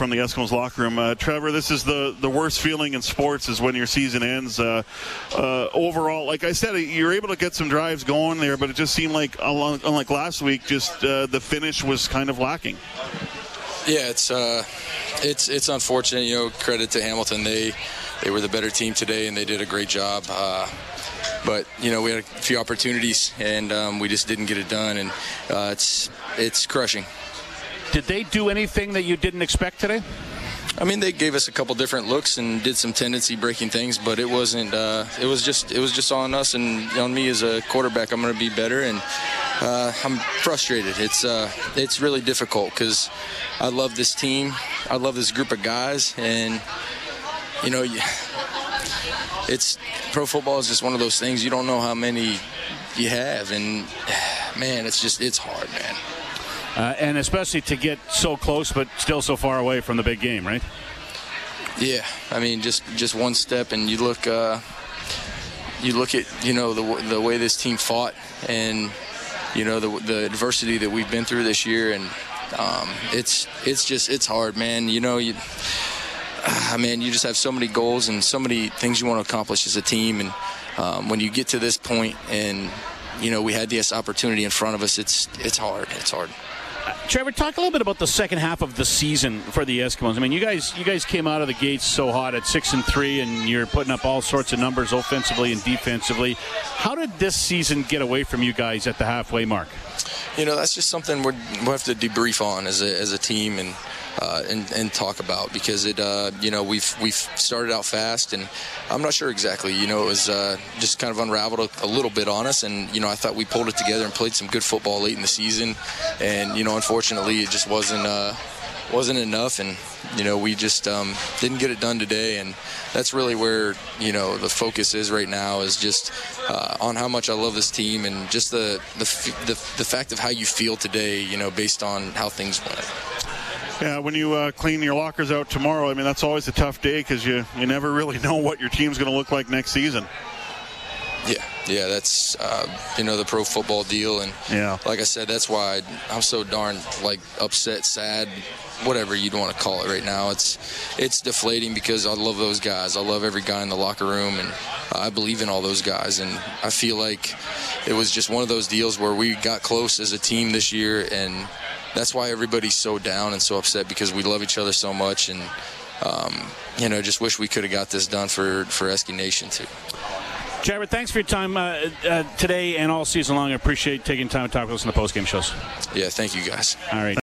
from the Eskimos locker room. Uh, Trevor, this is the, the worst feeling in sports is when your season ends. Uh, uh, overall, like I said, you're able to get some drives going there, but it just seemed like, unlike last week, just uh, the finish was kind of lacking. Yeah, it's uh, it's it's unfortunate. You know, credit to Hamilton. They they were the better team today, and they did a great job. Uh, but you know, we had a few opportunities, and um, we just didn't get it done, and uh, it's it's crushing. Did they do anything that you didn't expect today? I mean, they gave us a couple different looks and did some tendency breaking things, but it wasn't. Uh, it was just. It was just on us and on me as a quarterback. I'm going to be better, and uh, I'm frustrated. It's uh, it's really difficult because I love this team. I love this group of guys, and you know, it's pro football is just one of those things. You don't know how many you have, and man, it's just it's hard, man. Uh, and especially to get so close, but still so far away from the big game, right? Yeah, I mean, just just one step, and you look, uh, you look at you know the the way this team fought, and you know the the adversity that we've been through this year, and um, it's it's just it's hard, man. You know you I mean, you just have so many goals and so many things you want to accomplish as a team. And um, when you get to this point, and you know, we had this opportunity in front of us, it's it's hard. It's hard. Uh, Trevor, talk a little bit about the second half of the season for the Eskimos. I mean, you guys, you guys came out of the gates so hot at six and three, and you're putting up all sorts of numbers offensively and defensively. How did this season get away from you guys at the halfway mark? You know, that's just something we we'll have to debrief on as a, as a team, and uh, and, and, talk about because it, uh, you know, we've we've started out fast, and I'm not sure exactly. You know, it was uh, just kind of unraveled a, a, little bit on us, and you know, I thought we pulled it together and played some good football late in the season, and you know, unfortunately, it just wasn't uh, wasn't enough, and you know, we just um, didn't get it done today, and that's really where you know the focus is right now is just uh, on how much I love this team and just the the, the the fact of how you feel today, you know, based on how things went. Yeah, when you uh, clean your lockers out tomorrow, I mean that's always a tough day because you you never really know what your team's going to look like next season. Yeah, yeah, that's uh, you know the pro football deal, and yeah, like I said, that's why I'm so darn like upset, sad, whatever you'd want to call it right now. It's it's deflating because I love those guys. I love every guy in the locker room, and I believe in all those guys. And I feel like it was just one of those deals where we got close as a team this year, and that's why everybody's so down and so upset because we love each other so much and um, you know just wish we could have got this done for for Esky Nation too. Trevor, thanks for your time uh, uh, today and all season long. I appreciate taking time to talk with us in the post game shows. Yeah, thank you guys. All right.